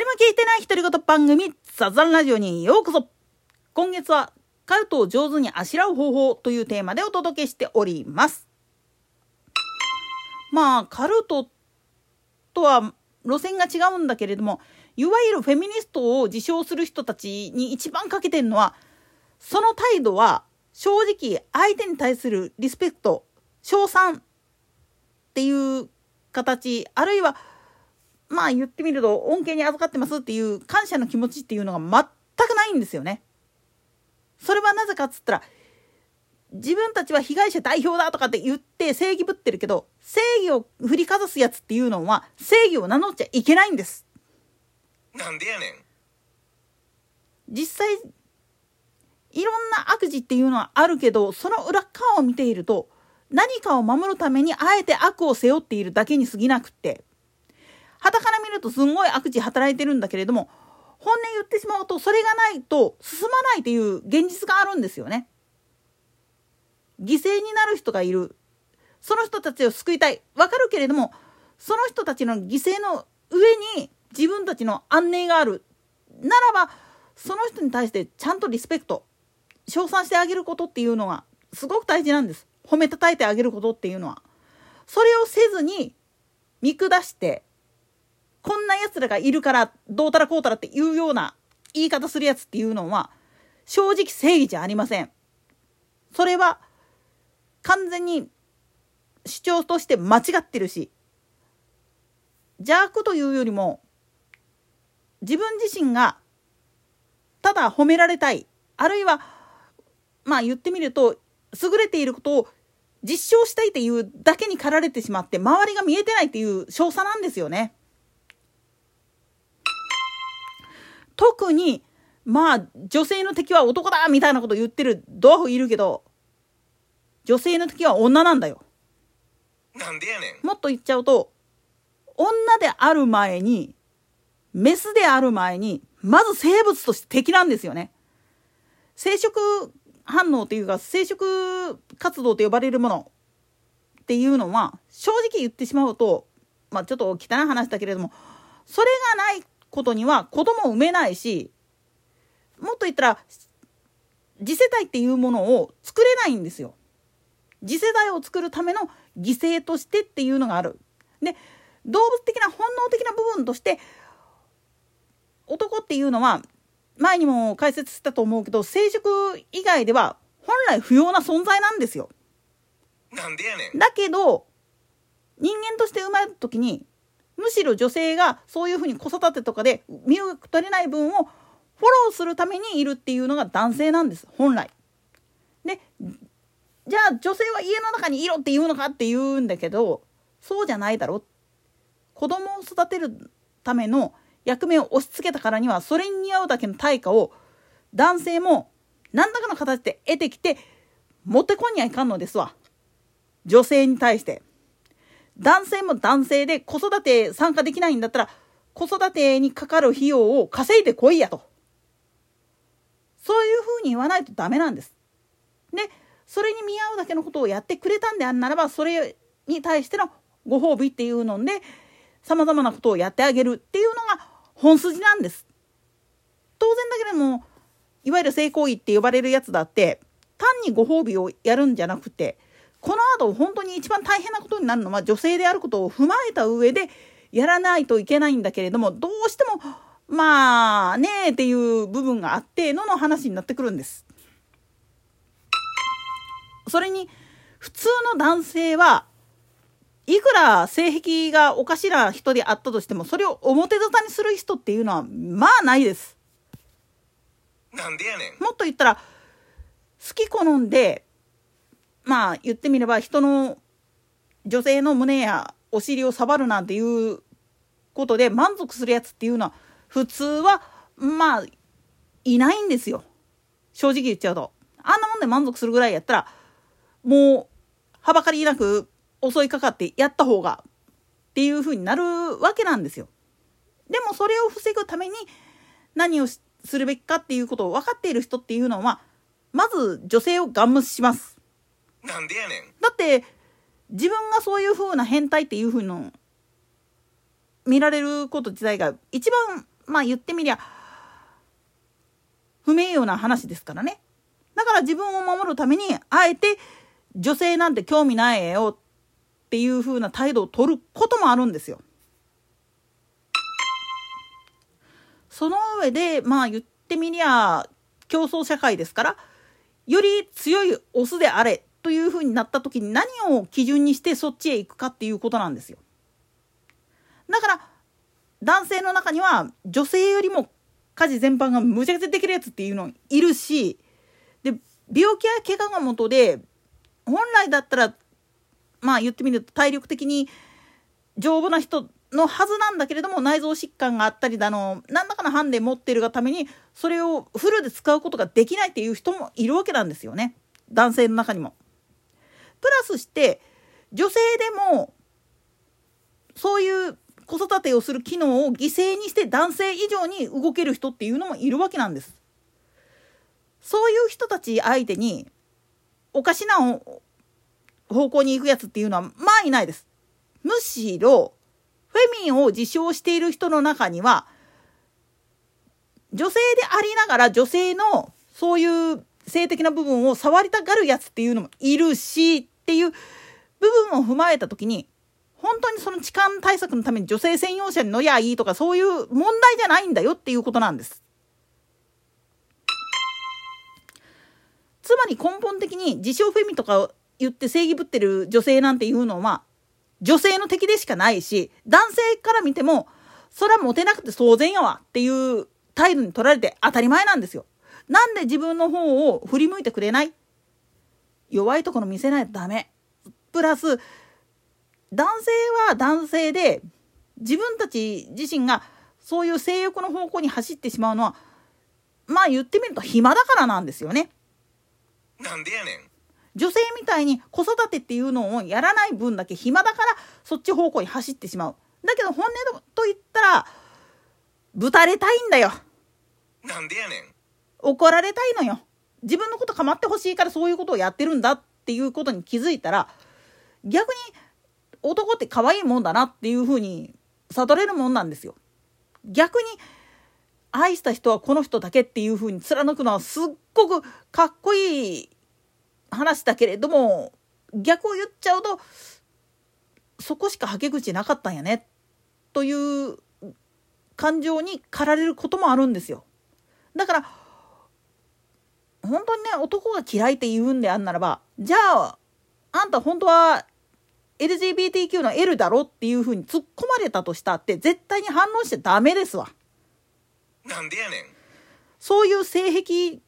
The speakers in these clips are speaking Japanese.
何も聞いてない独り言番組、ザザンラジオにようこそ今月は、カルトを上手にあしらう方法というテーマでお届けしております。まあ、カルトとは路線が違うんだけれども、いわゆるフェミニストを自称する人たちに一番かけてるのは、その態度は正直相手に対するリスペクト、称賛っていう形、あるいはまあ言ってみると恩恵に預かってますっていう感謝の気持ちっていうのが全くないんですよね。それはなぜかっつったら自分たちは被害者代表だとかって言って正義ぶってるけど正義を振りかざすやつっていうのは正義を名乗っちゃいけないんです。なんでやねん。実際いろんな悪事っていうのはあるけどその裏側を見ていると何かを守るためにあえて悪を背負っているだけに過ぎなくってとすんごい悪事働いてるんだけれども本音言ってしまうとそれがないと進まないという現実があるんですよね。犠牲になる人がいる。その人たちを救いたい。わかるけれどもその人たちの犠牲の上に自分たちの安寧がある。ならばその人に対してちゃんとリスペクト称賛してあげることっていうのがすごく大事なんです。褒めたたえてあげることっていうのは。それをせずに見下してこんな奴らがいるからどうたらこうたらっていうような言い方するやつっていうのは正直正義じゃありません。それは完全に主張として間違ってるし邪悪というよりも自分自身がただ褒められたいあるいはまあ言ってみると優れていることを実証したいっていうだけに駆られてしまって周りが見えてないっていう少佐なんですよね。特にまあ女性の敵は男だみたいなこと言ってるドアフいるけど女性の敵は女なんだよ。なんでやねん。もっと言っちゃうと女である前にメスである前にまず生物として敵なんですよね。生殖反応というか生殖活動と呼ばれるものっていうのは正直言ってしまうとまあちょっと汚い話だけれどもそれがないことには子供を産めないしもっと言ったら次世代っていうものを作れないんですよ。次世代を作るための犠牲としてっていうのがある。で動物的な本能的な部分として男っていうのは前にも解説したと思うけど生殖以外では本来不要な存在なんですよ。なんでやねん。だけど人間として生まれた時にむしろ女性がそういうふうに子育てとかで身を取れない分をフォローするためにいるっていうのが男性なんです本来。でじゃあ女性は家の中にいろって言うのかって言うんだけどそうじゃないだろ子供を育てるための役目を押し付けたからにはそれに似合うだけの対価を男性も何らかの形で得てきて持ってこんにはいかんのですわ女性に対して。男性も男性で子育て参加できないんだったら子育てにかかる費用を稼いでこいやと。そういうふうに言わないとダメなんです。で、それに見合うだけのことをやってくれたんであんならば、それに対してのご褒美っていうので、様々なことをやってあげるっていうのが本筋なんです。当然だけれども、いわゆる性行為って呼ばれるやつだって、単にご褒美をやるんじゃなくて、この後本当に一番大変なことになるのは女性であることを踏まえた上でやらないといけないんだけれどもどうしてもまあねえっていう部分があってのの話になってくるんです。それに普通の男性はいくら性癖がおかしな人であったとしてもそれを表沙汰にする人っていうのはまあないです。なんでやねん。もっと言ったら好き好んでまあ言ってみれば人の女性の胸やお尻を触るなんていうことで満足するやつっていうのは普通はまあいないんですよ。正直言っちゃうと。あんなもんで満足するぐらいやったらもうはばかりなく襲いかかってやった方がっていう風になるわけなんですよ。でもそれを防ぐために何をするべきかっていうことを分かっている人っていうのはまず女性をガン無視します。なんでやねん。だって自分がそういう風な変態っていう風の見られること自体が一番まあ言ってみりゃ不名誉な話ですからねだから自分を守るためにあえて女性なんて興味ないよっていう風な態度を取ることもあるんですよ。その上でまあ言ってみりゃ競争社会ですからより強いオスであれという風になった時に何を基準にしてそっちへ行くかっていうことなんですよ。だから男性の中には女性よりも家事全般がむちゃくちゃできるやつっていうのいるしで病気や怪我が元で本来だったらまあ言ってみると体力的に丈夫な人のはずなんだけれども内臓疾患があったりだの何らかのハンデ持ってるがためにそれをフルで使うことができないっていう人もいるわけなんですよね男性の中にも。プラスして女性でもそういう子育てをする機能を犠牲にして男性以上に動ける人っていうのもいるわけなんです。そういう人たち相手におかしな方向に行くやつっていうのはまあいないです。むしろフェミンを自称している人の中には女性でありながら女性のそういう性的な部分を触りたがるやつっていうのもいるしっていう部分を踏まえた時に本当にその痴漢対策のために女性専用車に乗りゃいいとかそういう問題じゃないんだよっていうことなんです。つまり根本的に自称フェミとか言って正義ぶってる女性なんていうのは女性の敵でしかないし男性から見てもそれはモテなくて当然やわっていう態度に取られて当たり前なんですよ。なんで自分の方を振り向いてくれない弱いところ見せないとダメ。プラス男性は男性で自分たち自身がそういう性欲の方向に走ってしまうのはまあ言ってみると暇だからなんですよね。なんでやねん。女性みたいに子育てっていうのをやらない分だけ暇だからそっち方向に走ってしまう。だけど本音と言ったらぶたれたいんだよ。なんでやねん。怒られたいのよ。自分のこと構ってほしいからそういうことをやってるんだっていうことに気づいたら逆に男って可愛いもんだなっていうふうに悟れるもんなんですよ。逆に愛した人はこの人だけっていうふうに貫くのはすっごくかっこいい話だけれども逆を言っちゃうとそこしかはけ口なかったんやねという感情に駆られることもあるんですよ。だから本当にね男が嫌いって言うんであんならばじゃああんた本当は LGBTQ の L だろっていうふうに突っ込まれたとしたって絶対に反応しちゃダメですわ。なんでやねん。そういう性癖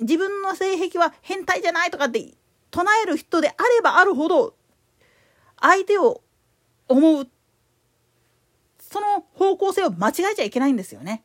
自分の性癖は変態じゃないとかって唱える人であればあるほど相手を思うその方向性を間違えちゃいけないんですよね。